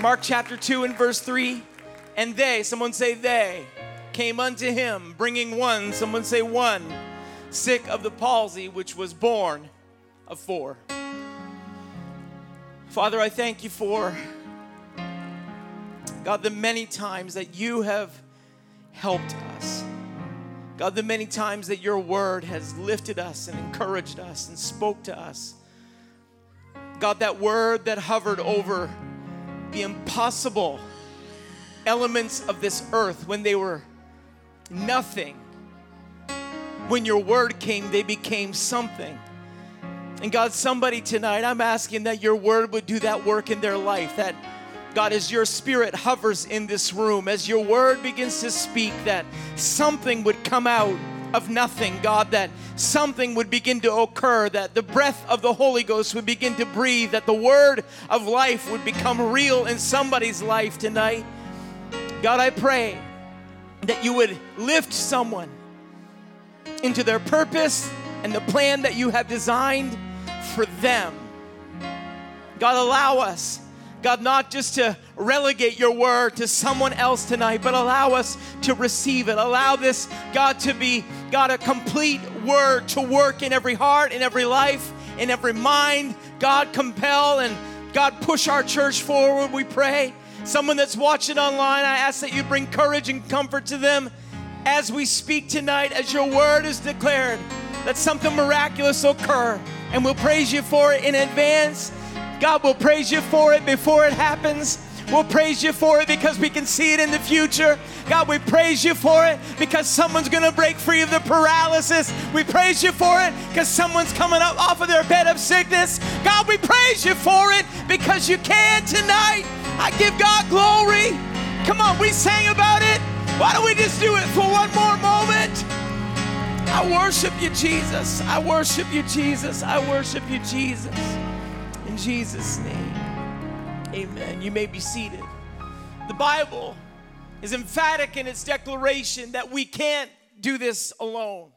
Mark chapter 2 and verse 3. And they, someone say they, came unto him, bringing one, someone say one, sick of the palsy, which was born of four. Father, I thank you for, God, the many times that you have helped us. God, the many times that your word has lifted us and encouraged us and spoke to us. God, that word that hovered over the impossible elements of this earth when they were nothing. When your word came, they became something. And God, somebody tonight, I'm asking that your word would do that work in their life. That God, as your spirit hovers in this room, as your word begins to speak, that something would come out of nothing, God, that something would begin to occur, that the breath of the Holy Ghost would begin to breathe, that the word of life would become real in somebody's life tonight. God, I pray that you would lift someone into their purpose and the plan that you have designed for them. God, allow us God, not just to relegate your word to someone else tonight, but allow us to receive it. Allow this, God, to be, God, a complete word to work in every heart, in every life, in every mind. God, compel and God, push our church forward, we pray. Someone that's watching online, I ask that you bring courage and comfort to them as we speak tonight, as your word is declared, that something miraculous occur. And we'll praise you for it in advance. God will praise you for it before it happens. We'll praise you for it because we can see it in the future. God, we praise you for it because someone's going to break free of the paralysis. We praise you for it because someone's coming up off of their bed of sickness. God, we praise you for it because you can tonight. I give God glory. Come on, we sang about it. Why don't we just do it for one more moment? I worship you, Jesus. I worship you, Jesus. I worship you, Jesus. Jesus' name. Amen. You may be seated. The Bible is emphatic in its declaration that we can't do this alone.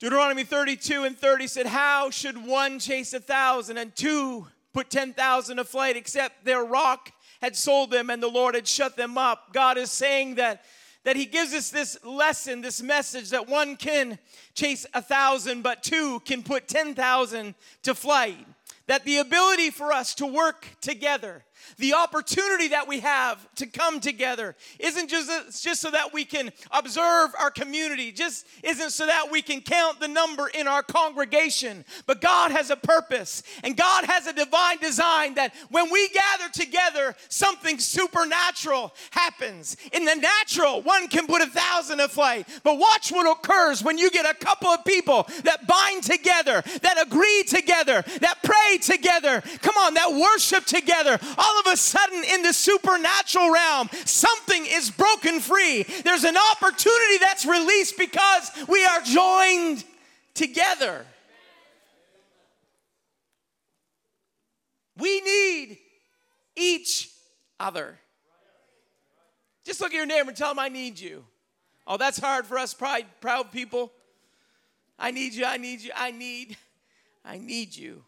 Deuteronomy 32 and 30 said, How should one chase a thousand and two put 10,000 to flight except their rock had sold them and the Lord had shut them up? God is saying that that he gives us this lesson, this message that one can chase a thousand, but two can put 10,000 to flight that the ability for us to work together the opportunity that we have to come together isn't just, just so that we can observe our community, just isn't so that we can count the number in our congregation, but God has a purpose and God has a divine design that when we gather together, something supernatural happens. In the natural, one can put a thousand to flight, but watch what occurs when you get a couple of people that bind together, that agree together, that pray together, come on, that worship together. All of a sudden in the supernatural realm, something is broken free. There's an opportunity that's released because we are joined together. We need each other. Just look at your neighbor and tell them, I need you. Oh, that's hard for us pride, proud people. I need you, I need you, I need, I need you.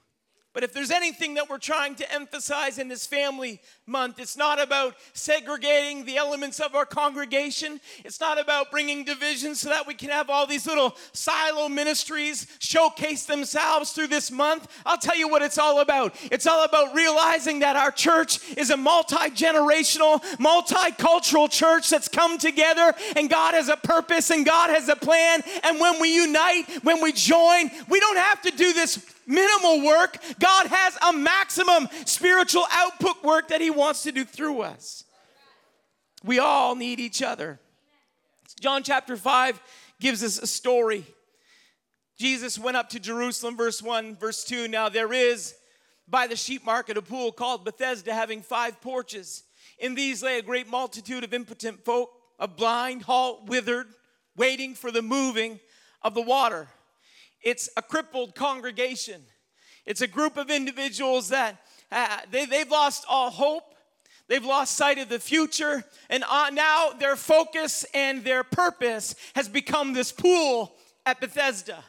But if there's anything that we're trying to emphasize in this family month, it's not about segregating the elements of our congregation. It's not about bringing division so that we can have all these little silo ministries showcase themselves through this month. I'll tell you what it's all about. It's all about realizing that our church is a multi generational, multicultural church that's come together and God has a purpose and God has a plan. And when we unite, when we join, we don't have to do this minimal work. God has a maximum spiritual output work that He wants to do through us. We all need each other. John chapter 5 gives us a story. Jesus went up to Jerusalem, verse 1, verse 2. Now there is by the sheep market a pool called Bethesda, having five porches. In these lay a great multitude of impotent folk, of blind, halt, withered, waiting for the moving of the water. It's a crippled congregation. It's a group of individuals that uh, they, they've lost all hope. They've lost sight of the future, and uh, now their focus and their purpose has become this pool at Bethesda.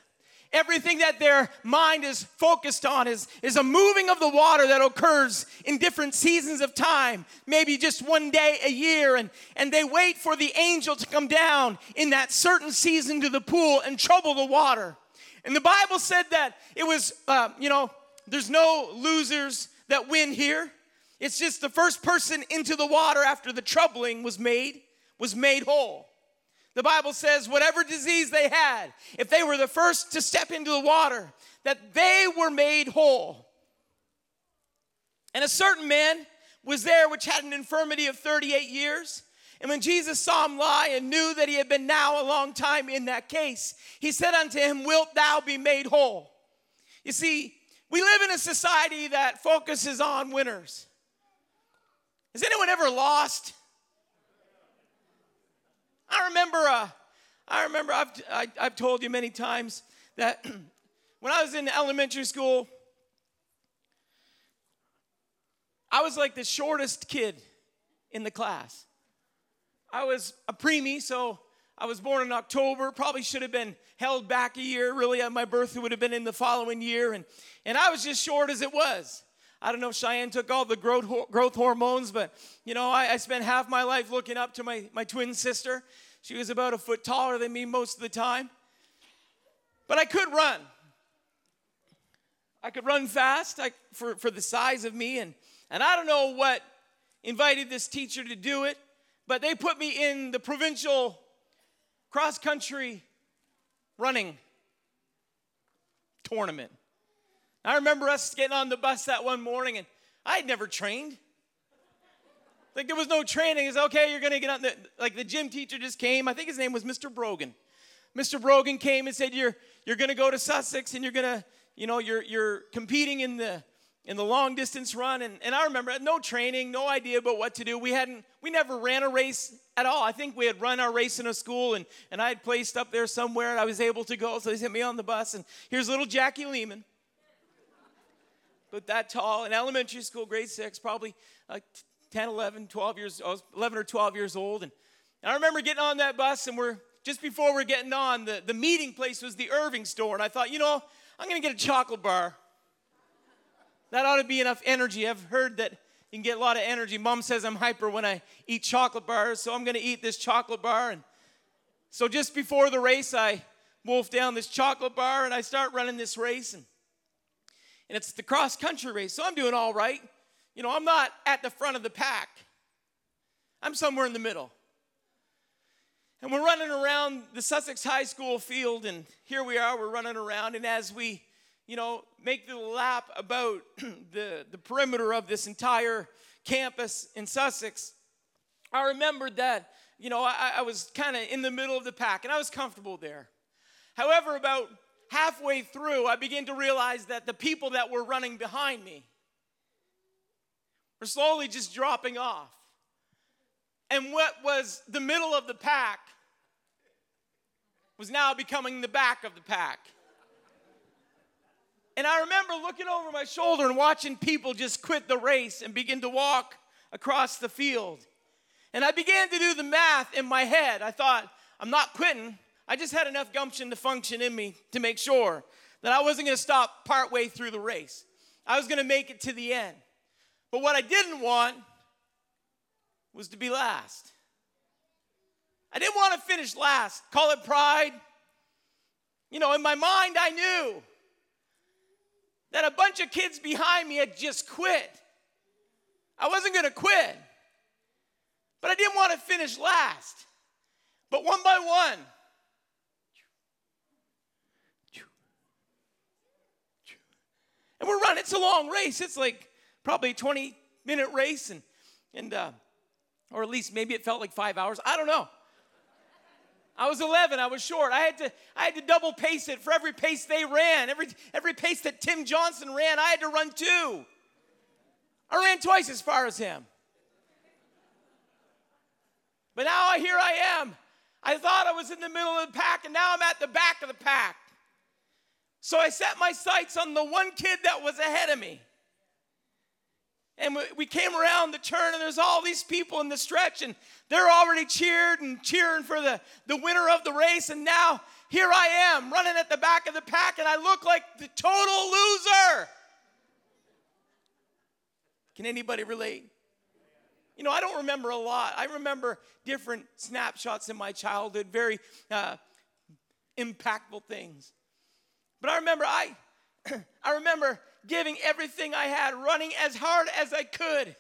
Everything that their mind is focused on is, is a moving of the water that occurs in different seasons of time, maybe just one day a year. And, and they wait for the angel to come down in that certain season to the pool and trouble the water. And the Bible said that it was, uh, you know, there's no losers that win here. It's just the first person into the water after the troubling was made was made whole. The Bible says, whatever disease they had, if they were the first to step into the water, that they were made whole. And a certain man was there which had an infirmity of 38 years. And when Jesus saw him lie and knew that he had been now a long time in that case, he said unto him, Wilt thou be made whole? You see, we live in a society that focuses on winners. Has anyone ever lost? I remember, uh, I remember, I've, I, i have told you many times that when I was in elementary school, I was like the shortest kid in the class. I was a preemie, so I was born in October. Probably should have been held back a year. Really, uh, my birth it would have been in the following year, and and I was just short as it was. I don't know if Cheyenne took all the growth, growth hormones, but you know, I, I spent half my life looking up to my, my twin sister. She was about a foot taller than me most of the time. But I could run. I could run fast I, for, for the size of me. And, and I don't know what invited this teacher to do it, but they put me in the provincial cross country running tournament. I remember us getting on the bus that one morning, and I had never trained. Like there was no training. It's okay, you're gonna get on the like the gym teacher just came. I think his name was Mr. Brogan. Mr. Brogan came and said, You're you're gonna go to Sussex and you're gonna, you know, you're you're competing in the in the long distance run. And, and I remember no training, no idea about what to do. We hadn't, we never ran a race at all. I think we had run our race in a school and, and I had placed up there somewhere and I was able to go. So they sent me on the bus. And here's little Jackie Lehman but that tall in elementary school, grade six, probably like 10, 11, 12 years, I was 11 or 12 years old. And, and I remember getting on that bus, and we're just before we're getting on, the, the meeting place was the Irving store. And I thought, you know, I'm going to get a chocolate bar. That ought to be enough energy. I've heard that you can get a lot of energy. Mom says I'm hyper when I eat chocolate bars, so I'm going to eat this chocolate bar. And so just before the race, I wolf down this chocolate bar and I start running this race. And and it's the cross country race. So I'm doing all right. You know, I'm not at the front of the pack, I'm somewhere in the middle. And we're running around the Sussex High School field, and here we are, we're running around. And as we, you know, make the lap about the, the perimeter of this entire campus in Sussex, I remembered that, you know, I, I was kind of in the middle of the pack, and I was comfortable there. However, about halfway through, I began to realize that the people that were running behind me were slowly just dropping off. And what was the middle of the pack was now becoming the back of the pack. And I remember looking over my shoulder and watching people just quit the race and begin to walk across the field. And I began to do the math in my head. I thought, I'm not quitting. I just had enough gumption to function in me to make sure that I wasn't going to stop partway through the race. I was going to make it to the end. But what I didn't want was to be last. I didn't want to finish last. Call it pride. You know, in my mind, I knew that a bunch of kids behind me had just quit. I wasn't going to quit, but I didn't want to finish last. But one by one, And we're running. It's a long race. It's like probably a 20 minute race, and, and uh, or at least maybe it felt like five hours. I don't know. I was 11. I was short. I had to I had to double pace it for every pace they ran. Every every pace that Tim Johnson ran, I had to run two. I ran twice as far as him. But now here I am. I thought I was in the middle of the pack, and now I'm at the back of the pack. So I set my sights on the one kid that was ahead of me. And we came around the turn, and there's all these people in the stretch, and they're already cheered and cheering for the, the winner of the race. And now here I am running at the back of the pack and I look like the total loser. Can anybody relate? You know, I don't remember a lot. I remember different snapshots in my childhood, very uh, impactful things. But I remember I, I remember giving everything I had, running as hard as I could,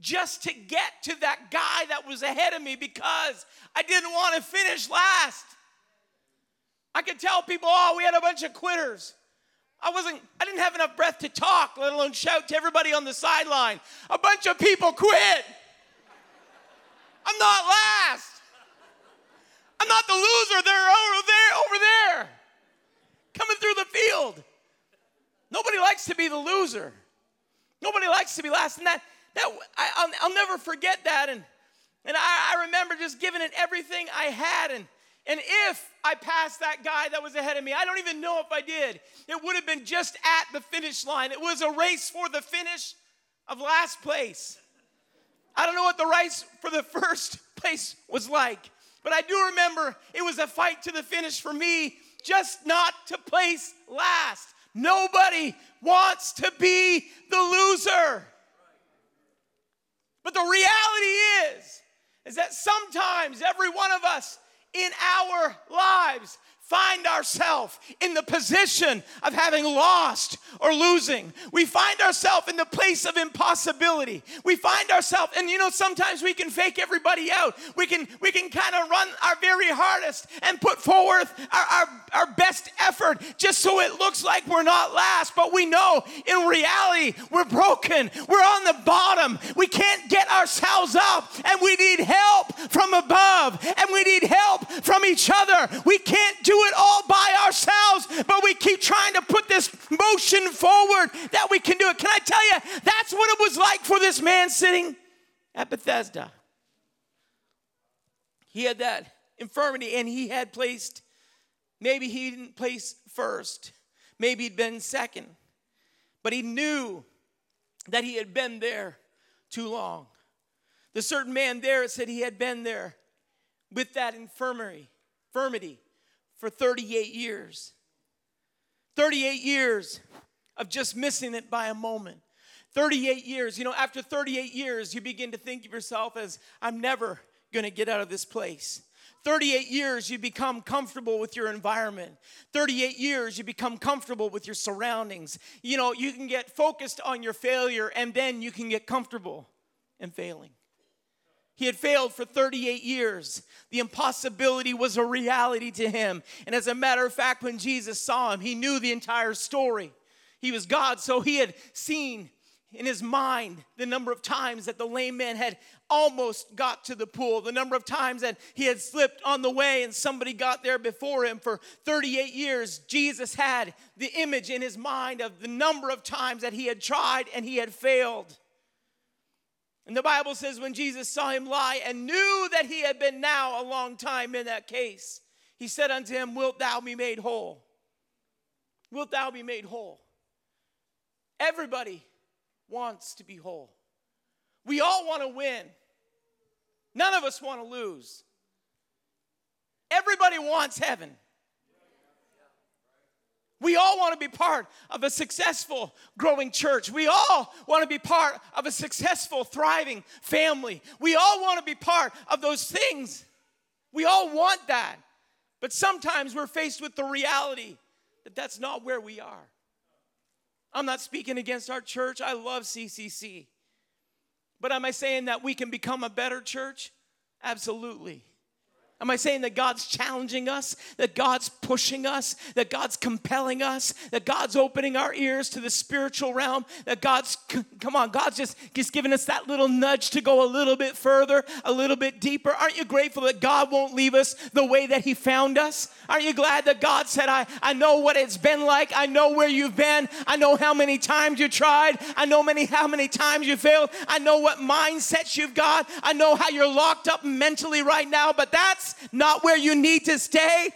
just to get to that guy that was ahead of me because I didn't want to finish last. I could tell people, oh, we had a bunch of quitters. I wasn't, I didn't have enough breath to talk, let alone shout to everybody on the sideline. A bunch of people quit. I'm not last. I'm not the loser. They're over there, over there, coming through the field. Nobody likes to be the loser. Nobody likes to be last. And that, that I, will I'll never forget that. And, and I, I remember just giving it everything I had. And, and if I passed that guy that was ahead of me, I don't even know if I did. It would have been just at the finish line. It was a race for the finish of last place. I don't know what the race for the first place was like, but I do remember it was a fight to the finish for me, just not to place last. Nobody wants to be the loser. But the reality is, is that sometimes every one of us in our lives find ourselves in the position of having lost or losing. We find ourselves in the place of impossibility. We find ourselves, and you know, sometimes we can fake everybody out. We can we can kind of run our very hardest and put forth our, our, our best effort just so it looks like we're not last. But we know in reality we're broken. We're on the bottom. We can't get ourselves up, and we need help from above, and we need help from each other. We can't do it all by ourselves, but we keep trying to put this motion forward that we can do it. Can I tell you, that's what it was like for this man sitting at Bethesda. He had that infirmity and he had placed, maybe he didn't place first, maybe he'd been second, but he knew that he had been there too long. The certain man there said he had been there with that infirmity, infirmity for 38 years. 38 years of just missing it by a moment. 38 years, you know, after 38 years, you begin to think of yourself as, I'm never gonna get out of this place. 38 years, you become comfortable with your environment. 38 years, you become comfortable with your surroundings. You know, you can get focused on your failure and then you can get comfortable in failing. He had failed for 38 years. The impossibility was a reality to him. And as a matter of fact, when Jesus saw him, he knew the entire story. He was God, so he had seen in his mind the number of times that the lame man had almost got to the pool, the number of times that he had slipped on the way and somebody got there before him. For 38 years, Jesus had the image in his mind of the number of times that he had tried and he had failed. And the Bible says when Jesus saw him lie and knew that he had been now a long time in that case, he said unto him, Wilt thou be made whole? Wilt thou be made whole? Everybody wants to be whole. We all want to win. None of us want to lose. Everybody wants heaven. We all want to be part of a successful, growing church. We all want to be part of a successful, thriving family. We all want to be part of those things. We all want that. But sometimes we're faced with the reality that that's not where we are. I'm not speaking against our church. I love CCC. But am I saying that we can become a better church? Absolutely. Am I saying that God's challenging us, that God's pushing us, that God's compelling us, that God's opening our ears to the spiritual realm, that God's, come on, God's just, just giving us that little nudge to go a little bit further, a little bit deeper? Aren't you grateful that God won't leave us the way that He found us? Aren't you glad that God said, I, I know what it's been like, I know where you've been, I know how many times you tried, I know many how many times you failed, I know what mindsets you've got, I know how you're locked up mentally right now, but that's not where you need to stay.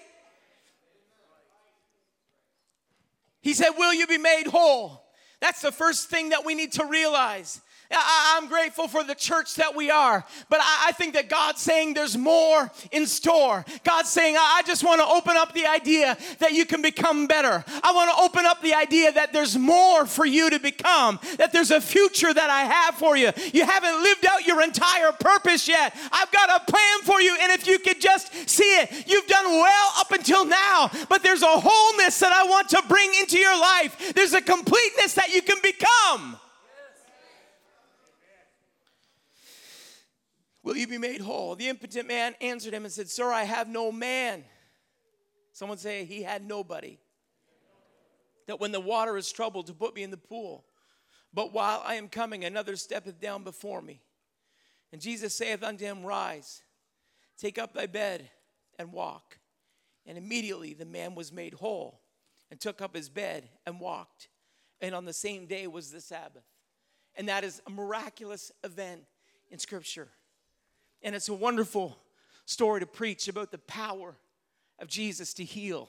He said, Will you be made whole? That's the first thing that we need to realize. I, am grateful for the church that we are, but I, I, think that God's saying there's more in store. God's saying, I, I just want to open up the idea that you can become better. I want to open up the idea that there's more for you to become, that there's a future that I have for you. You haven't lived out your entire purpose yet. I've got a plan for you, and if you could just see it, you've done well up until now, but there's a wholeness that I want to bring into your life. There's a completeness that you can become. Will you be made whole? The impotent man answered him and said, Sir, I have no man. Someone say, He had nobody. That when the water is troubled, to put me in the pool. But while I am coming, another steppeth down before me. And Jesus saith unto him, Rise, take up thy bed, and walk. And immediately the man was made whole, and took up his bed, and walked. And on the same day was the Sabbath. And that is a miraculous event in Scripture. And it's a wonderful story to preach about the power of Jesus to heal,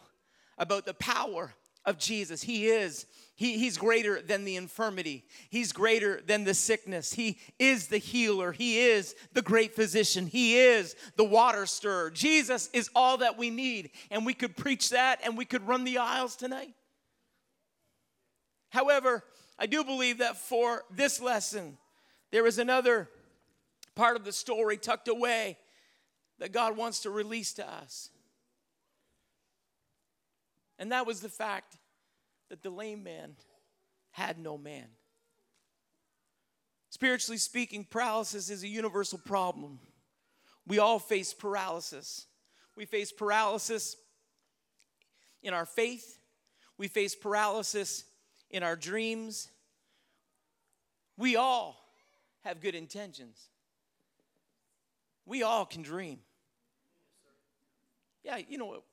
about the power of Jesus. He is, he, he's greater than the infirmity. He's greater than the sickness. He is the healer. He is the great physician. He is the water stirrer. Jesus is all that we need. And we could preach that and we could run the aisles tonight. However, I do believe that for this lesson, there is another part of the story tucked away that God wants to release to us. And that was the fact that the lame man had no man. Spiritually speaking, paralysis is a universal problem. We all face paralysis. We face paralysis in our faith, we face paralysis in our dreams. We all have good intentions. We all can dream. Yeah, you know,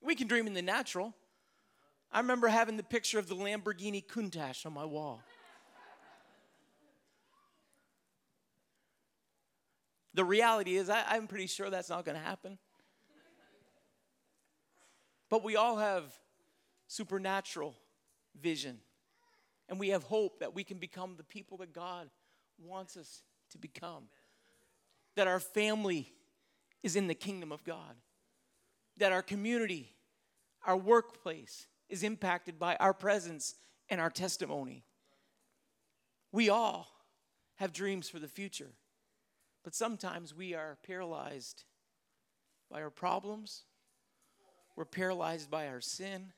we can dream in the natural. I remember having the picture of the Lamborghini Countach on my wall. The reality is, I, am pretty sure that's not going to happen. But we all have supernatural vision. And we have hope that we can become the people that God wants us to become that our family is in the kingdom of God, that our community, our workplace is impacted by our presence and our testimony. We all have dreams for the future, but sometimes we are paralyzed by our problems, we're paralyzed by our sin,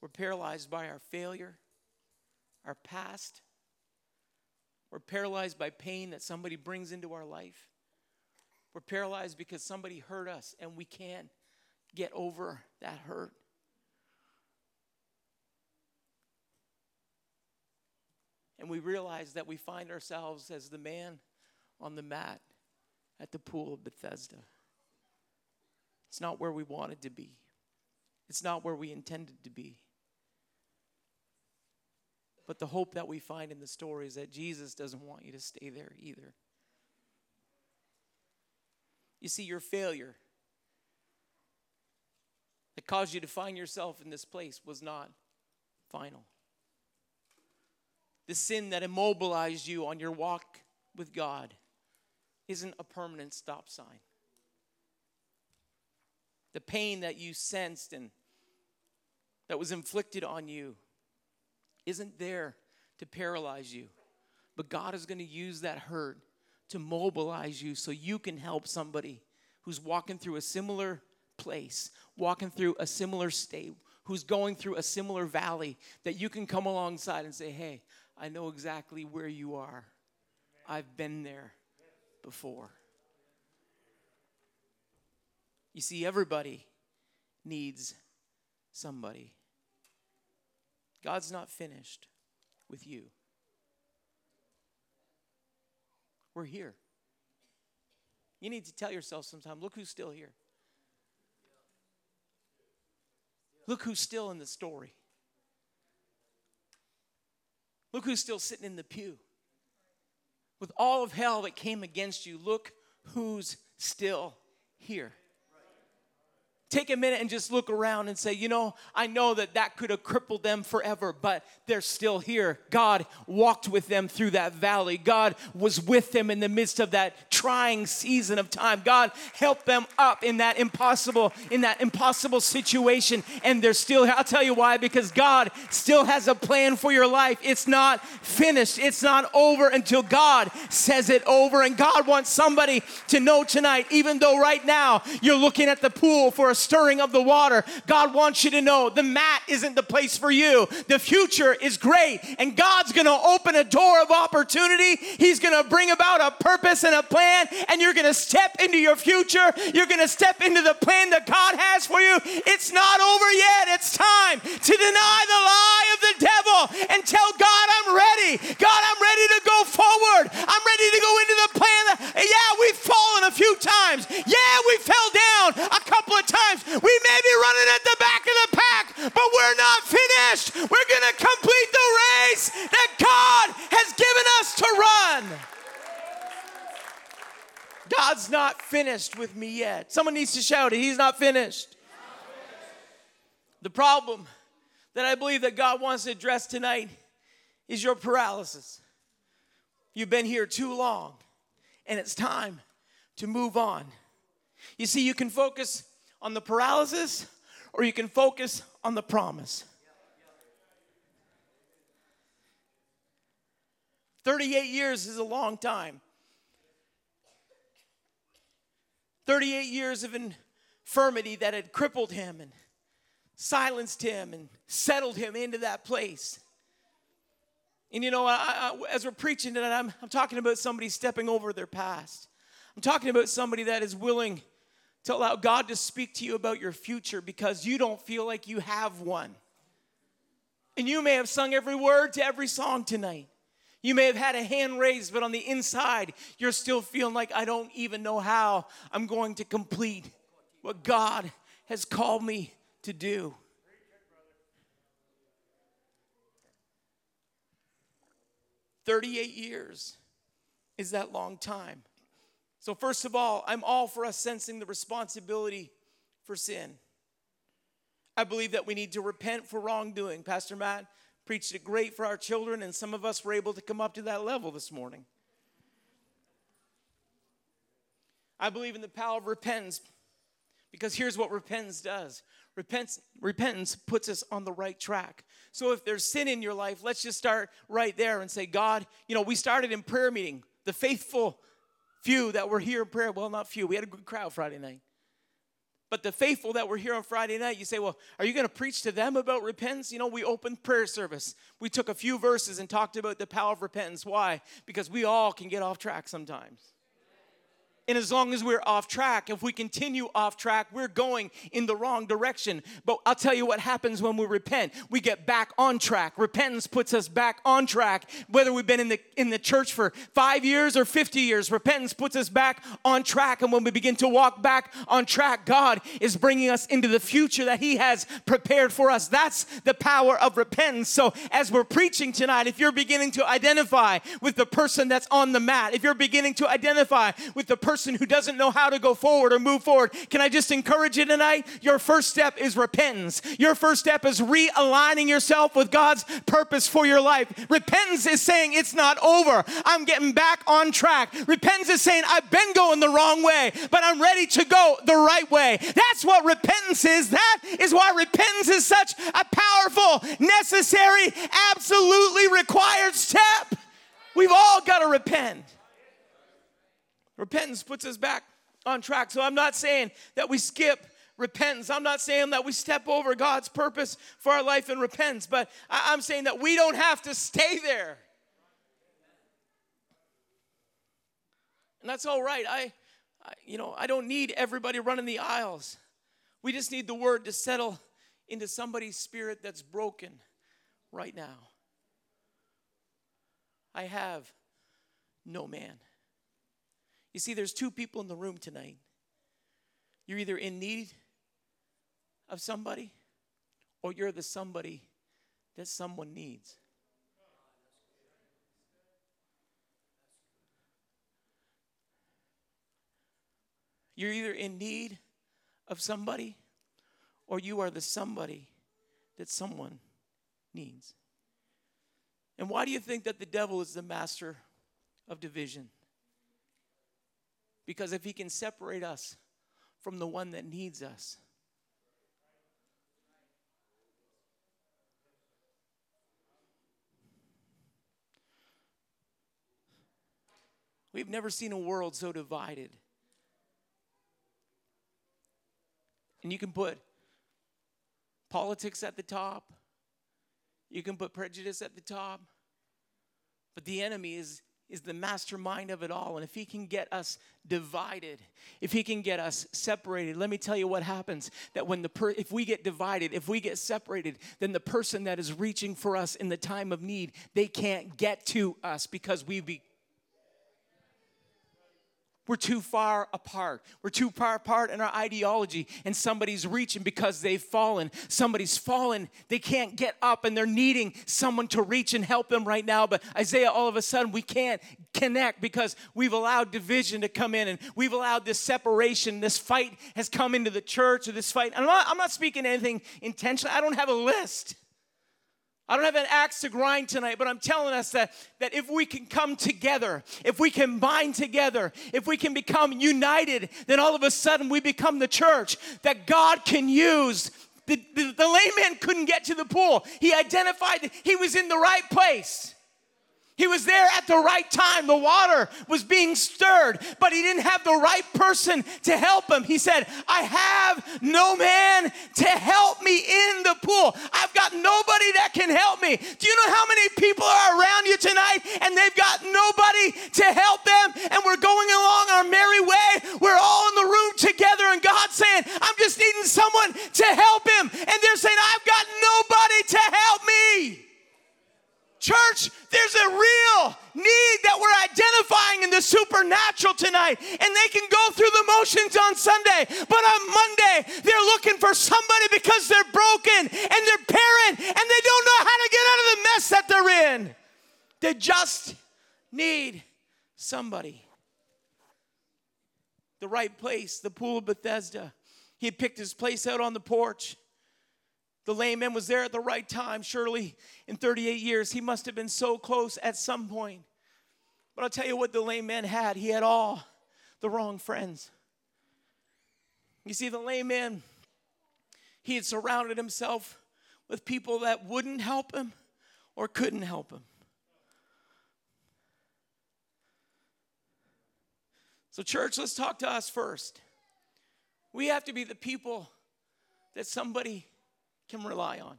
we're paralyzed by our failure, our past. We're paralyzed by pain that somebody brings into our life. We're paralyzed because somebody hurt us and we can't get over that hurt. And we realize that we find ourselves as the man on the mat at the pool of Bethesda. It's not where we wanted to be, it's not where we intended to be. But the hope that we find in the story is that Jesus doesn't want you to stay there either. You see, your failure that caused you to find yourself in this place was not final. The sin that immobilized you on your walk with God isn't a permanent stop sign. The pain that you sensed and that was inflicted on you isn't there to paralyze you. But God is going to use that hurt to mobilize you so you can help somebody who's walking through a similar place, walking through a similar state, who's going through a similar valley, that you can come alongside and say, Hey, I know exactly where you are. I've been there before. You see, everybody needs somebody. God's not finished with you. We're here. You need to tell yourself sometime look who's still here. Look who's still in the story. Look who's still sitting in the pew. With all of hell that came against you, look who's still here. Take a minute and just look around and say, you know, I know that that could have crippled them forever, but they're still here. God walked with them through that valley. God was with them in the midst of that trying season of time. God helped them up in that impossible in that impossible situation and they're still here. I'll tell you why because God still has a plan for your life. It's not finished. It's not over until God says it over and God wants somebody to know tonight even though right now you're looking at the pool for a stirring of the water. God wants you to know the mat isn't the place for you. The future is great, and God's gonna open a door of opportunity. He's gonna bring about a purpose and a plan, and you're gonna step into your future. You're gonna step into the plan that God has for you. It's not over yet. It's time to deny the lie of the devil and tell God, I'm ready. God, I'm ready to go forward. I'm ready to go into the plan. That, yeah, we've fallen a few times. Yeah, we fell down a couple of times We may be running at the back of the pack, but we're not finished. We're going to complete the race that God has given us to run. God's not finished with me yet. Someone needs to shout it. He's not finished. The problem that I believe that God wants to address tonight is your paralysis. You've been here too long, and it's time to move on. You see, you can focus on the paralysis or you can focus on the promise. 38 years is a long time. 38 years of infirmity that had crippled him and silenced him and settled him into that place. And you know, I, I, as we're preaching tonight, I'm, I'm talking about somebody stepping over their past. I'm talking about somebody that is willing to allow God to speak to you about your future because you don't feel like you have one. And you may have sung every word to every song tonight. You may have had a hand raised, but on the inside, you're still feeling like, I don't even know how I'm going to complete what God has called me to do. Thirty-eight years is that long time. So, first of all, I'm all for us sensing the responsibility for sin. I believe that we need to repent for wrongdoing. Pastor Matt preached it great for our children, and some of us were able to come up to that level this morning. I believe in the power of repentance because here's what repentance does repentance, repentance puts us on the right track. So if there's sin in your life, let's just start right there and say, God, you know, we started in prayer meeting. The faithful few that were here in prayer, well, not few, we had a good crowd Friday night. But the faithful that were here on Friday night, you say, well, are you going to preach to them about repentance? You know, we opened prayer service. We took a few verses and talked about the power of repentance. Why? Because we all can get off track sometimes. And as long as we're off track, if we continue off track, we're going in the wrong direction. But I'll tell you what happens when we repent. We get back on track. Repentance puts us back on track. Whether we've been in the in the church for 5 years or 50 years, repentance puts us back on track and when we begin to walk back on track, God is bringing us into the future that he has prepared for us. That's the power of repentance. So as we're preaching tonight, if you're beginning to identify with the person that's on the mat, if you're beginning to identify with the person person who doesn't know how to go forward or move forward, can I just encourage you tonight? Your first step is repentance. Your first step is realigning yourself with God's purpose for your life. Repentance is saying it's not over. I'm getting back on track. Repentance is saying I've been going the wrong way, but I'm ready to go the right way. That's what repentance is. That is why repentance is such a powerful, necessary, absolutely required step. We've all got to repent. Repentance puts us back on track. So I'm not saying that we skip repentance. I'm not saying that we step over God's purpose for our life in repentance, but I'm saying that we don't have to stay there. And that's all right. I, I you know, I don't need everybody running the aisles. We just need the word to settle into somebody's spirit that's broken right now. I have no man. You see, there's two people in the room tonight. You're either in need of somebody or you're the somebody that someone needs. You're either in need of somebody or you are the somebody that someone needs. And why do you think that the devil is the master of division? Because if he can separate us from the one that needs us, We've never seen a world so divided. And you can put politics at the top, you can put prejudice at the top, but the enemy is is the mastermind of it all. And if he can get us divided, if he can get us separated, let me tell you what happens. That when the per- if we get divided, if we get separated, then the person that is reaching for us in the time of need, they can't get to us because we be we're too far apart. We're too far apart in our ideology, and somebody's reaching because they've fallen. Somebody's fallen. They can't get up, and they're needing someone to reach and help them right now. But Isaiah, all of a sudden, we can't connect because we've allowed division to come in, and we've allowed this separation. This fight has come into the church, or this fight. I'm not, I'm not speaking anything intentionally. I don't have a list. I don't have an axe to grind tonight, but I'm telling us that, that if we can come together, if we can bind together, if we can become united, then all of a sudden we become the church that God can use. The, the, the layman couldn't get to the pool. He identified that he was in the right place. He was there at the right time. The water was being stirred, but he didn't have the right person to help him. He said, I have no man to help me in the pool. I've got nobody that can help me. Do you know how many people are around you tonight and they've got nobody to help them? And we're going along our merry way. We're all in the room together, and God's saying, I'm just needing someone to help him. And they're saying, I've got nobody to help me. Church, there's a real need that we're identifying in the supernatural tonight. And they can go through the motions on Sunday, but on Monday, they're looking for somebody because they're broken and they're parent and they don't know how to get out of the mess that they're in. They just need somebody. The right place, the pool of Bethesda. He picked his place out on the porch. The lame man was there at the right time. Surely in 38 years, he must have been so close at some point. But I'll tell you what the lame man had. He had all the wrong friends. You see, the lame man, he had surrounded himself with people that wouldn't help him or couldn't help him. So, church, let's talk to us first. We have to be the people that somebody can rely on.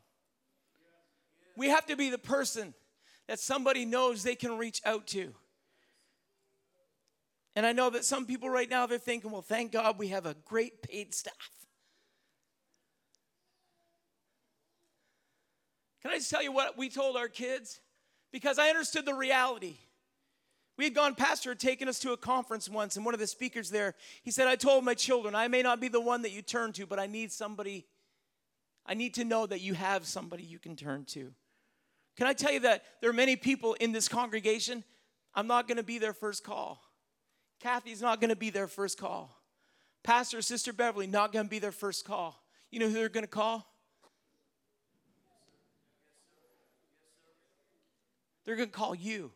We have to be the person that somebody knows they can reach out to. And I know that some people right now they're thinking, well, thank God we have a great paid staff. Can I just tell you what we told our kids? Because I understood the reality. We had gone, Pastor had taken us to a conference once, and one of the speakers there, he said, I told my children, I may not be the one that you turn to, but I need somebody I need to know that you have somebody you can turn to. Can I tell you that there are many people in this congregation? I'm not going to be their first call. Kathy's not going to be their first call. Pastor, Sister Beverly, not going to be their first call. You know who they're going to call? They're going to call you.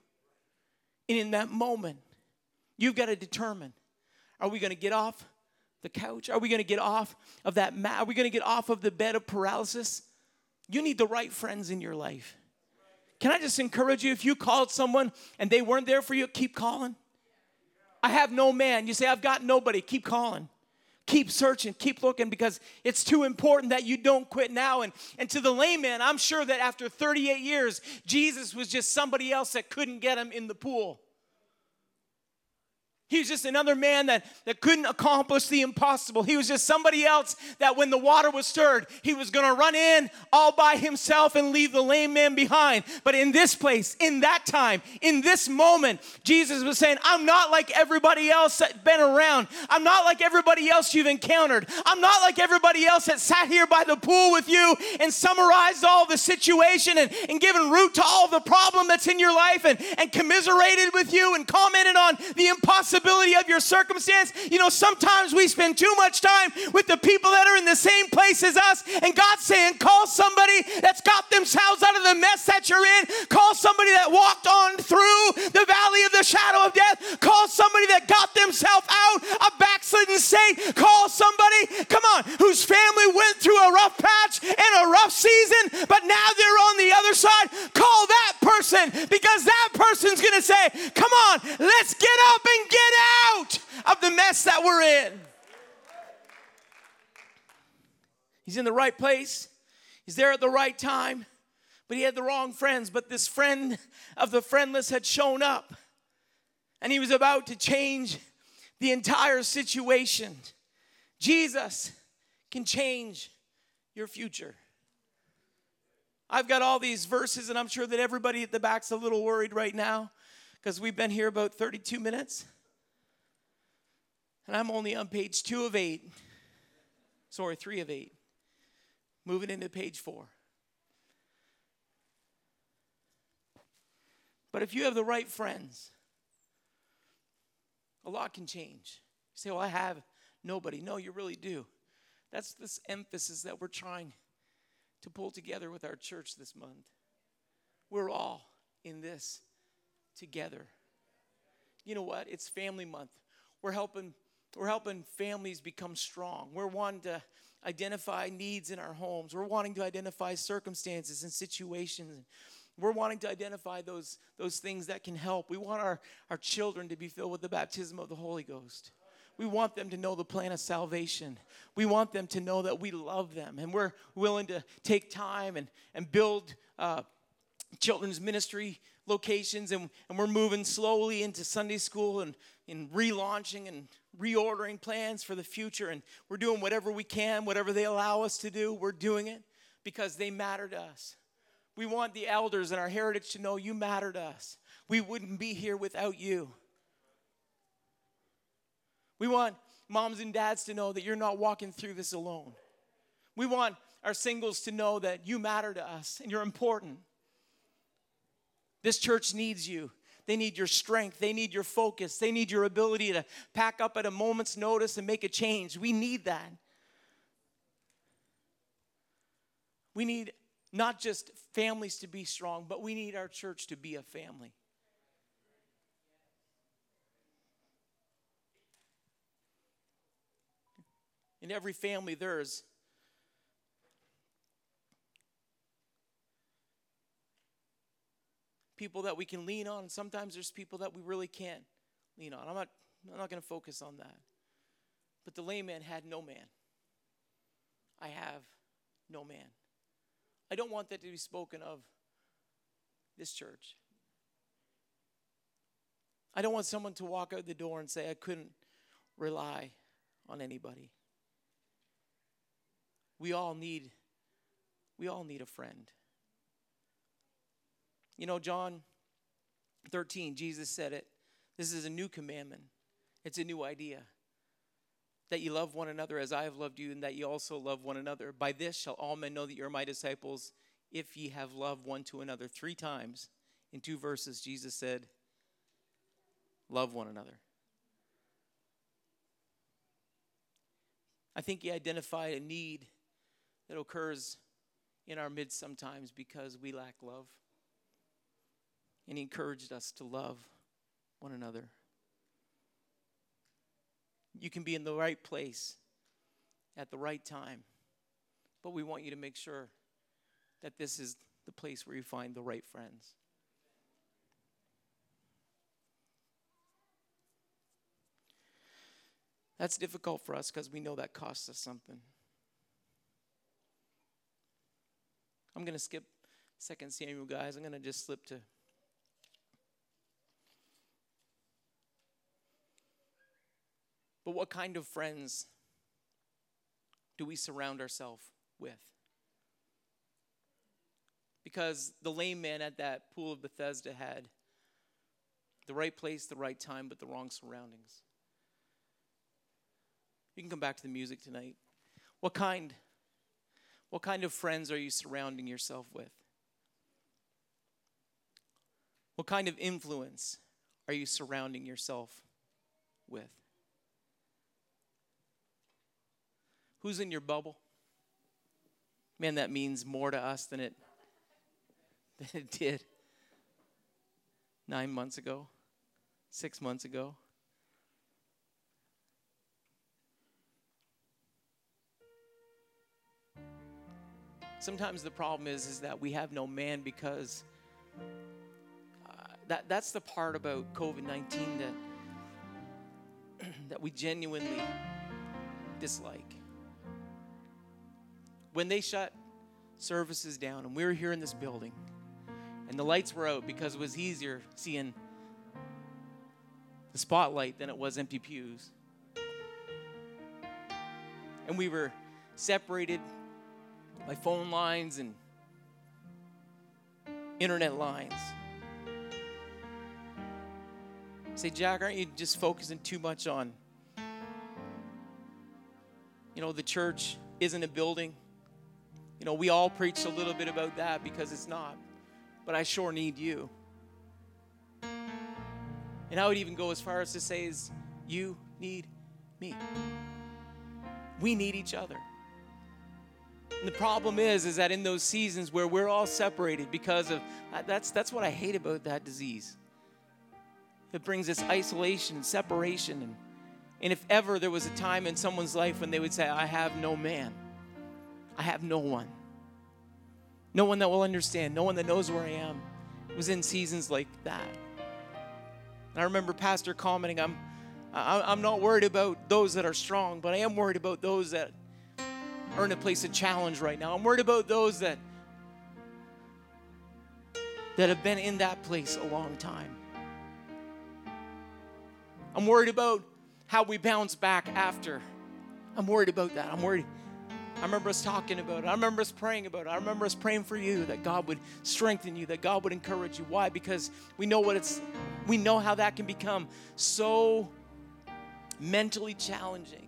And in that moment, you've got to determine are we going to get off the couch? Are we going to get off of that mat? Are we going to get off of the bed of paralysis? You need the right friends in your life. Can I just encourage you if you called someone and they weren't there for you, keep calling. I have no man. You say, I've got nobody. Keep calling. Keep searching, keep looking because it's too important that you don't quit now. And, and to the layman, I'm sure that after 38 years, Jesus was just somebody else that couldn't get him in the pool. He was just another man that, that couldn't accomplish the impossible. He was just somebody else that when the water was stirred, he was going to run in all by himself and leave the lame man behind. But in this place, in that time, in this moment, Jesus was saying, I'm not like everybody else that's been around. I'm not like everybody else you've encountered. I'm not like everybody else that sat here by the pool with you and summarized all the situation and, and given root to all the problem that's in your life and, and commiserated with you and commented on the impossibility possibility of your circumstance. You know, sometimes we spend too much time with the people that are in the same place as us, and God's saying, call somebody that's got themselves out of the mess that you're in. Call somebody that walked on through the valley of the shadow of death. Call somebody that got themselves out a backslidden state. Call somebody, come on, whose family went through a rough patch and a rough season, but now they're on the other side. Call that person because that person's going to say, Come on, let's get up and get out of the mess that we're in. He's in the right place, he's there at the right time, but he had the wrong friends. But this friend of the friendless had shown up, and he was about to change the entire situation. Jesus can change your future. I've got all these verses, and I'm sure that everybody at the back's a little worried right now because we've been here about 32 minutes. And I'm only on page two of eight. Sorry, three of eight. Moving into page four. But if you have the right friends, a lot can change. You say, Well, I have nobody. No, you really do. That's this emphasis that we're trying to pull together with our church this month. We're all in this together. You know what? It's family month. We're helping we're helping families become strong. We're wanting to identify needs in our homes. We're wanting to identify circumstances and situations. We're wanting to identify those, those things that can help. We want our, our children to be filled with the baptism of the Holy Ghost. We want them to know the plan of salvation. We want them to know that we love them and we're willing to take time and, and build uh, children's ministry locations and, and we're moving slowly into Sunday school and, and relaunching and reordering plans for the future. And we're doing whatever we can, whatever they allow us to do, we're doing it because they matter to us. We want the elders and our heritage to know you matter to us. We wouldn't be here without you. We want moms and dads to know that you're not walking through this alone. We want our singles to know that you matter to us and you're important. This church needs you. They need your strength. They need your focus. They need your ability to pack up at a moment's notice and make a change. We need that. We need not just families to be strong, but we need our church to be a family. In every family, there's people that we can lean on. Sometimes there's people that we really can't lean on. I'm not, I'm not going to focus on that. But the lame man had no man. I have no man. I don't want that to be spoken of this church. I don't want someone to walk out the door and say, I couldn't rely on anybody. We all need we all need a friend. You know, John 13, Jesus said it. This is a new commandment. It's a new idea. That you love one another as I have loved you, and that you also love one another. By this shall all men know that you're my disciples, if ye have loved one to another. Three times in two verses, Jesus said, Love one another. I think he identified a need that occurs in our midst sometimes because we lack love. And he encouraged us to love one another. You can be in the right place at the right time, but we want you to make sure that this is the place where you find the right friends. That's difficult for us because we know that costs us something. I'm going to skip Second Samuel, guys. I'm going to just slip to. But what kind of friends do we surround ourselves with? Because the lame man at that pool of Bethesda had the right place, the right time, but the wrong surroundings. You can come back to the music tonight. What kind what kind of friends are you surrounding yourself with? What kind of influence are you surrounding yourself with? Who's in your bubble? Man, that means more to us than it, than it did nine months ago, six months ago. Sometimes the problem is, is that we have no man because uh, that, that's the part about COVID 19 that, that we genuinely dislike when they shut services down and we were here in this building and the lights were out because it was easier seeing the spotlight than it was empty pews. And we were separated by phone lines and internet lines. Say, Jack, aren't you just focusing too much on, you know, the church isn't a building? You know, we all preach a little bit about that because it's not. But I sure need you. And I would even go as far as to say is you need me. We need each other. And the problem is is that in those seasons where we're all separated because of that's that's what I hate about that disease. It brings this isolation and separation and and if ever there was a time in someone's life when they would say I have no man I have no one. No one that will understand, no one that knows where I am. It was in seasons like that. And I remember Pastor commenting, I'm, I'm not worried about those that are strong, but I am worried about those that are in a place of challenge right now. I'm worried about those that that have been in that place a long time. I'm worried about how we bounce back after. I'm worried about that. I'm worried I remember us talking about it. I remember us praying about it. I remember us praying for you that God would strengthen you, that God would encourage you. Why? Because we know what it's we know how that can become so mentally challenging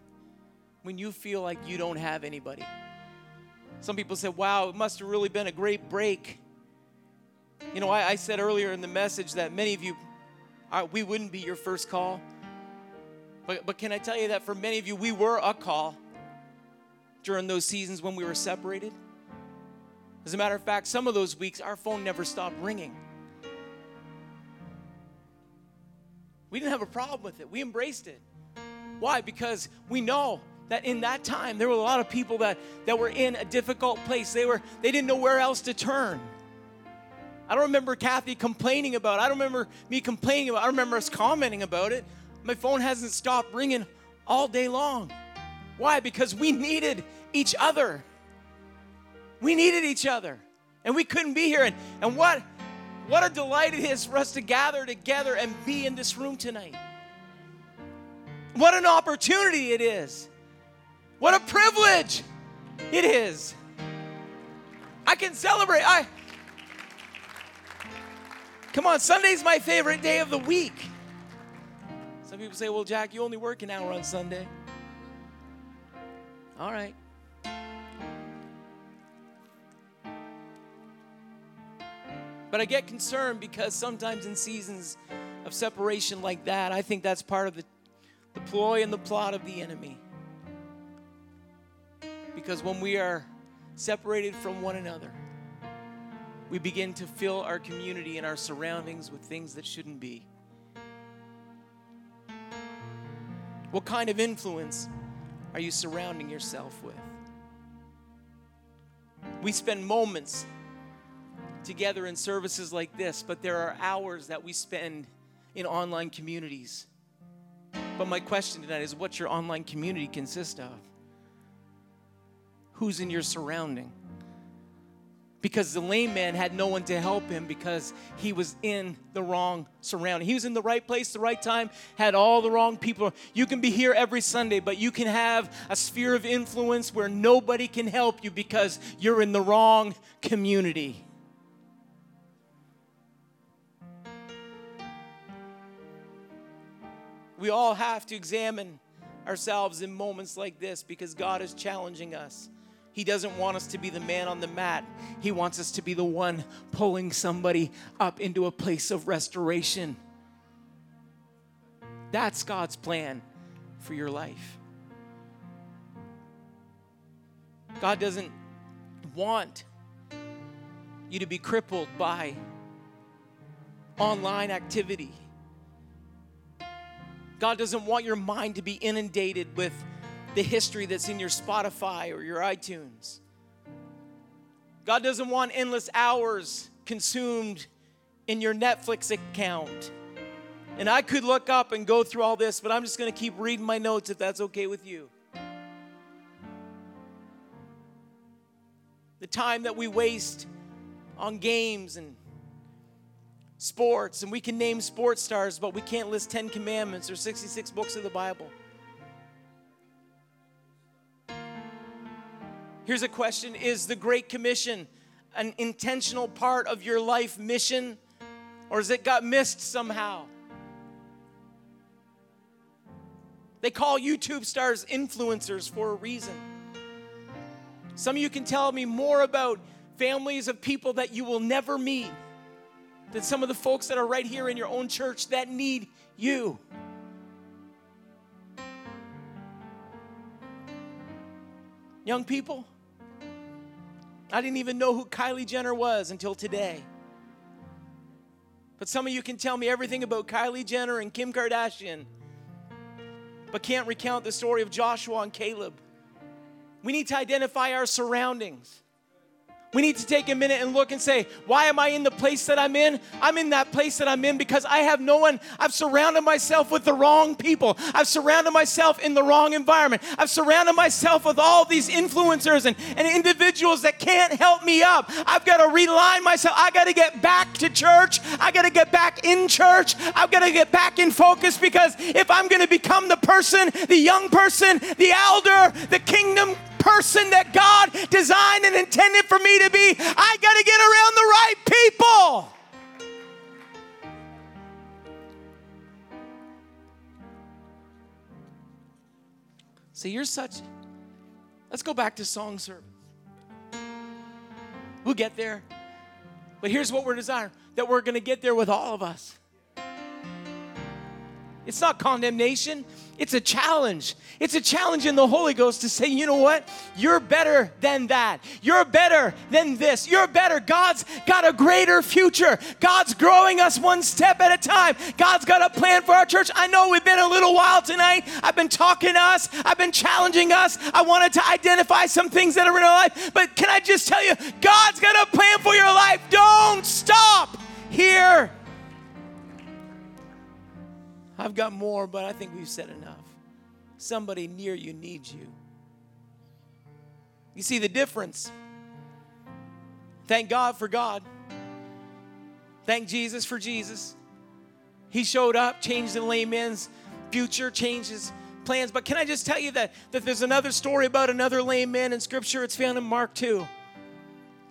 when you feel like you don't have anybody. Some people say, wow, it must have really been a great break. You know, I, I said earlier in the message that many of you, we wouldn't be your first call. But, but can I tell you that for many of you, we were a call during those seasons when we were separated. As a matter of fact, some of those weeks, our phone never stopped ringing. We didn't have a problem with it, we embraced it. Why? Because we know that in that time there were a lot of people that, that were in a difficult place. They were they didn't know where else to turn. I don't remember Kathy complaining about it. I don't remember me complaining about it. I remember us commenting about it. My phone hasn't stopped ringing all day long. Why? Because we needed each other. We needed each other. And we couldn't be here. And, and what, what a delight it is for us to gather together and be in this room tonight. What an opportunity it is. What a privilege it is. I can celebrate. I Come on, Sunday's my favorite day of the week. Some people say, "Well, Jack, you only work an hour on Sunday." All right. But I get concerned because sometimes in seasons of separation like that, I think that's part of the, the ploy and the plot of the enemy. Because when we are separated from one another, we begin to fill our community and our surroundings with things that shouldn't be. What kind of influence are you surrounding yourself with? We spend moments together in services like this, but there are hours that we spend in online communities. But my question tonight is what's your online community consist of? Who's in your surrounding? Because the lame man had no one to help him because he was in the wrong surrounding. He was in the right place, the right time, had all the wrong people. You can be here every Sunday, but you can have a sphere of influence where nobody can help you because you're in the wrong community. We all have to examine ourselves in moments like this because God is challenging us. He doesn't want us to be the man on the mat. He wants us to be the one pulling somebody up into a place of restoration. That's God's plan for your life. God doesn't want you to be crippled by online activity. God doesn't want your mind to be inundated with the history that's in your Spotify or your iTunes. God doesn't want endless hours consumed in your Netflix account. And I could look up and go through all this, but I'm just going to keep reading my notes if that's okay with you. The time that we waste on games and sports, and we can name sports stars, but we can't list 10 commandments or 66 books of the Bible. Here's a question Is the Great Commission an intentional part of your life mission, or has it got missed somehow? They call YouTube stars influencers for a reason. Some of you can tell me more about families of people that you will never meet than some of the folks that are right here in your own church that need you. Young people, I didn't even know who Kylie Jenner was until today. But some of you can tell me everything about Kylie Jenner and Kim Kardashian, but can't recount the story of Joshua and Caleb. We need to identify our surroundings. We need to take a minute and look and say, why am I in the place that I'm in? I'm in that place that I'm in because I have no one. I've surrounded myself with the wrong people. I've surrounded myself in the wrong environment. I've surrounded myself with all these influencers and, and individuals that can't help me up. I've got to realign myself. I got to get back to church. I got to get back in church. I've got to get back in focus because if I'm going to become the person, the young person, the elder, the kingdom person that God designed and intended for me to be, I got to get around the right people. See, you're such. Let's go back to song service. We'll get there. But here's what we're desiring that we're going to get there with all of us. It's not condemnation, it's a challenge. It's a challenge in the Holy Ghost to say, you know what? You're better than that. You're better than this. You're better. God's got a greater future. God's growing us one step at a time. God's got a plan for our church. I know we've been a little while tonight. I've been talking to us, I've been challenging us. I wanted to identify some things that are in our life. But can I just tell you, God's got a plan for your life. Don't stop here. I've got more, but I think we've said enough. Somebody near you needs you. You see the difference. Thank God for God. Thank Jesus for Jesus. He showed up, changed the layman's future, changed his plans. But can I just tell you that, that there's another story about another lame man in Scripture? It's found in Mark 2.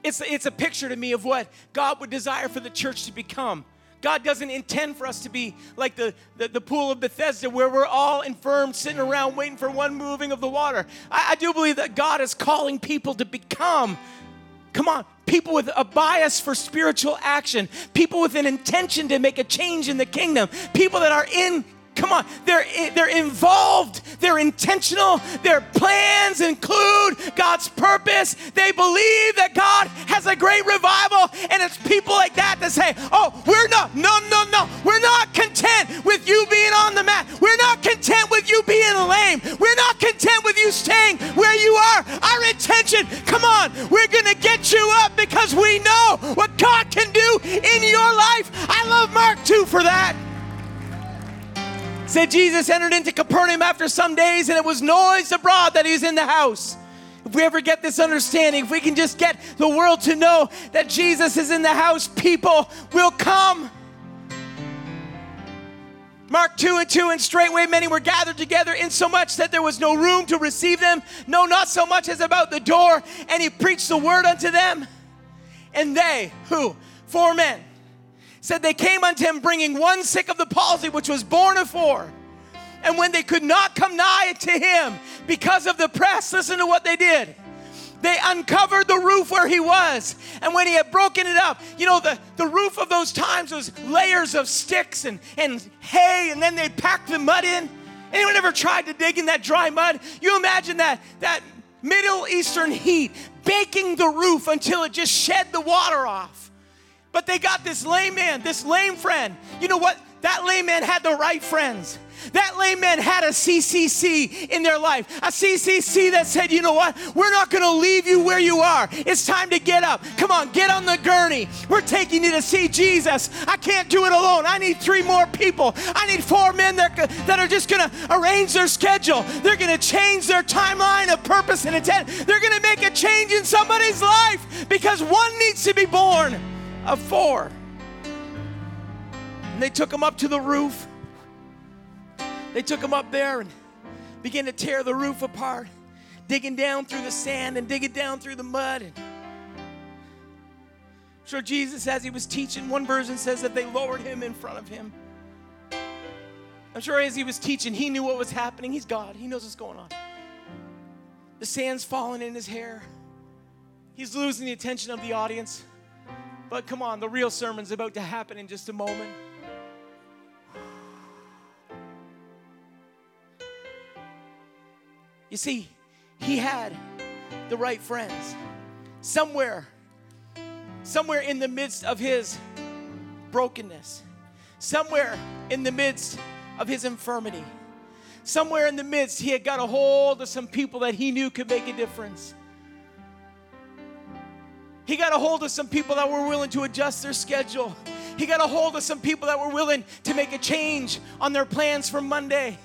It's, it's a picture to me of what God would desire for the church to become. God doesn't intend for us to be like the, the, the, pool of Bethesda where we're all infirm, sitting around waiting for one moving of the water. I, I do believe that God is calling people to become, come on, people with a bias for spiritual action, people with an intention to make a change in the kingdom, people that are in Come on, they're, eh, they're involved, they're intentional, their plans include God's purpose. They believe that God has a great revival, and it's people like that that say, Oh, we're not, no, no, no, we're not content with you being on the mat. We're not content with you being lame. We're not content with you staying where you are. Our intention, come on, we're gonna get you up because we know what God can do in your life. I love Mark 2 for that. Said Jesus entered into Capernaum after some days, and it was noise abroad that he was in the house. If we ever get this understanding, if we can just get the world to know that Jesus is in the house, people will come. Mark 2 and 2, and straightway many were gathered together, insomuch that there was no room to receive them, no, not so much as about the door. And he preached the word unto them. And they, who? Four men said they came unto him bringing one sick of the palsy, which was borne four. And when they could not come nigh to him because of the press, listen to what they did. they uncovered the roof where he was. And when he had broken it up, you know, the, the roof of those times was layers of sticks and, and hay, and then they'd pack the mud in. Anyone ever tried to dig in that dry mud? You imagine that, that Middle Eastern heat baking the roof until it just shed the water off. But they got this lame man, this lame friend. You know what? That lame man had the right friends. That lame man had a CCC in their life, a CCC that said, you know what? We're not going to leave you where you are. It's time to get up. Come on, get on the gurney. We're taking you to see Jesus. I can't do it alone. I need three more people. I need four men that, that are just going to arrange their schedule. They're going to change their timeline of purpose and intent. They're going to make a change in somebody's life because one needs to be borne of four. And they took him up to the roof. They took him up there and began to tear the roof apart, digging down through the sand and digging down through the mud. And sure, Jesus, as he was teaching, one version says that they lowered him in front of him. I'm sure as he was teaching, he knew what was happening. He's God, he knows what's going on. The sand's falling in his hair. He's losing the attention of the audience. But come on, the real sermon's about to happen in just a moment. You see, he had the right friends. Somewhere, somewhere in the midst of his brokenness, somewhere in the midst of his infirmity, somewhere in the midst, he had got a hold of some people that he knew could make a difference. He got a hold of some people that were willing to adjust their schedule. He got a hold of some people that were willing to make a change on their plans for Monday.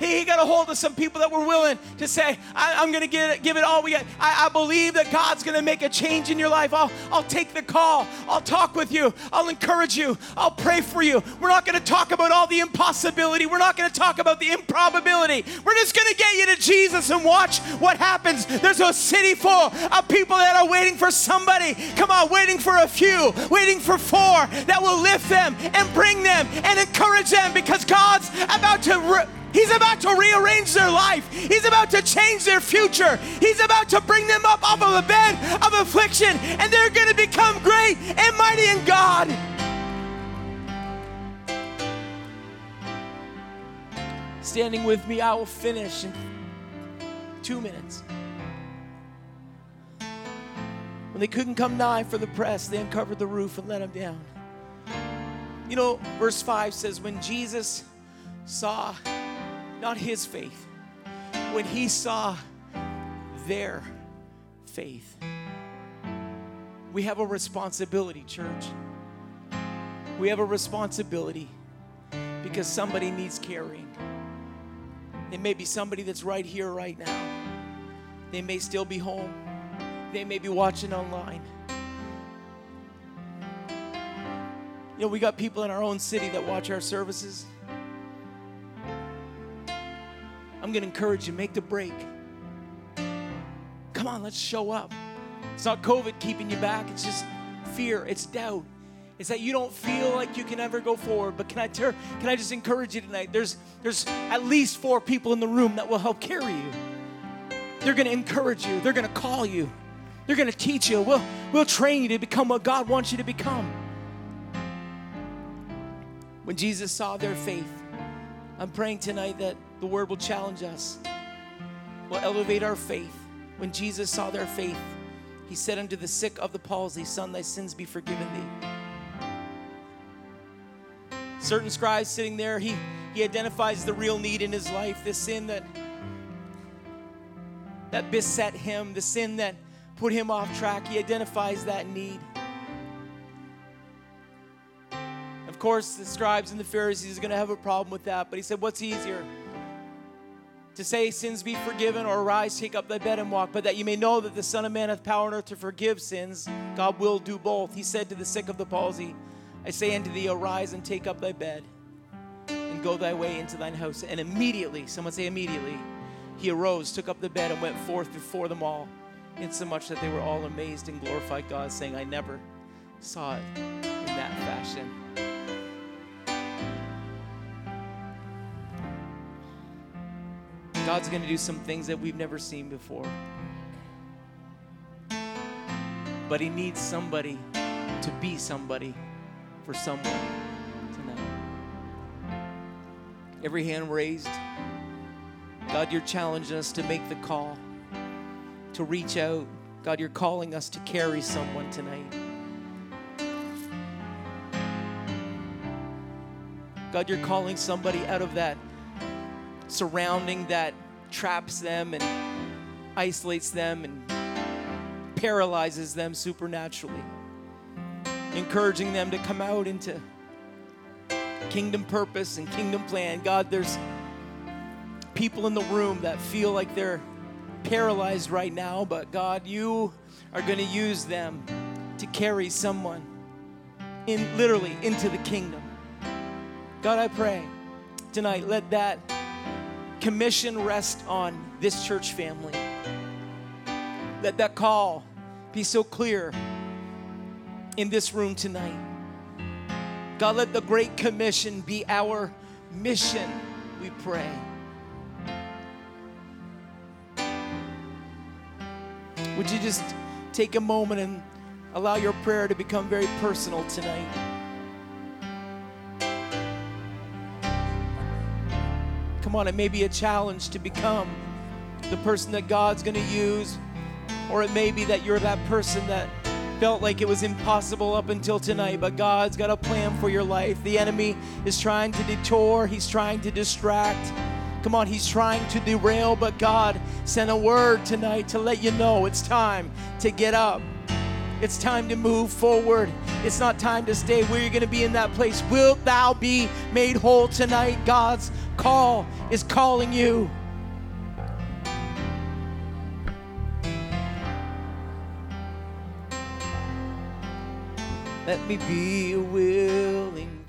He, he got a hold of some people that were willing to say, I, am going to give it all we got. I, I believe that God's going to make a change in your life. I'll, I'll take the call. I'll talk with you. I'll encourage you. I'll pray for you. We're not going to talk about all the impossibility. We're not going to talk about the improbability. We're just going to get you to Jesus and watch what happens. There's a city full of people that are waiting for somebody. Come on, waiting for a few, waiting for four that will lift them and bring them and encourage them because God's about to. Re- He's about to rearrange their life. He's about to change their future. He's about to bring them up off of a bed of affliction, and they're going to become great and mighty in God. Standing with me, I will finish in two minutes. When they couldn't come nigh for the press, they uncovered the roof and let him down. You know, verse 5 says, When Jesus saw not his faith, when he saw their faith. We have a responsibility, church. We have a responsibility because somebody needs carrying. It may be somebody that's right here, right now. They may still be home, they may be watching online. You know, we got people in our own city that watch our services. I'm going to encourage you make the break. Come on, let's show up. It's not COVID keeping you back, it's just fear, it's doubt. It's that you don't feel like you can ever go forward. But can I ter- can I just encourage you tonight? There's there's at least four people in the room that will help carry you. They're going to encourage you. They're going to call you. They're going to teach you. We'll we'll train you to become what God wants you to become. When Jesus saw their faith, I'm praying tonight that the word will challenge us, will elevate our faith. When Jesus saw their faith, he said unto the sick of the palsy, Son, thy sins be forgiven thee. Certain scribes sitting there, he, he identifies the real need in his life, the sin that, that beset him, the sin that put him off track. He identifies that need. Of course, the scribes and the Pharisees are going to have a problem with that, but he said, What's easier? To say, Sins be forgiven, or rise, take up thy bed and walk, but that you may know that the Son of Man hath power on earth to forgive sins. God will do both. He said to the sick of the palsy, I say unto thee, arise and take up thy bed and go thy way into thine house. And immediately, someone say immediately, he arose, took up the bed, and went forth before them all, insomuch that they were all amazed and glorified God, saying, I never saw it in that fashion. God's going to do some things that we've never seen before. but He needs somebody to be somebody for someone tonight. Every hand raised. God, you're challenging us to make the call, to reach out. God, you're calling us to carry someone tonight. God, you're calling somebody out of that surrounding that traps them and isolates them and paralyzes them supernaturally. Encouraging them to come out into kingdom purpose and kingdom plan. God, there's people in the room that feel like they're paralyzed right now, but God, you are going to use them to carry someone in literally into the kingdom. God, I pray tonight, let that commission rest on this church family. Let that call be so clear in this room tonight. God, let the Great Commission be our mission, we pray. Would you just take a moment and allow your prayer to become very personal tonight? Come on, it may be a challenge to become the person that God's going to use, or it may be that you're that person that felt like it was impossible up until tonight, but God's got a plan for your life. The enemy is trying to detour, he's trying to distract. Come on, he's trying to derail, but God sent a word tonight to let you know it's time to get up. It's time to move forward. It's not time to stay where you're going to be in that place. Wilt thou be made whole tonight? God's call is calling you. Let me be a willing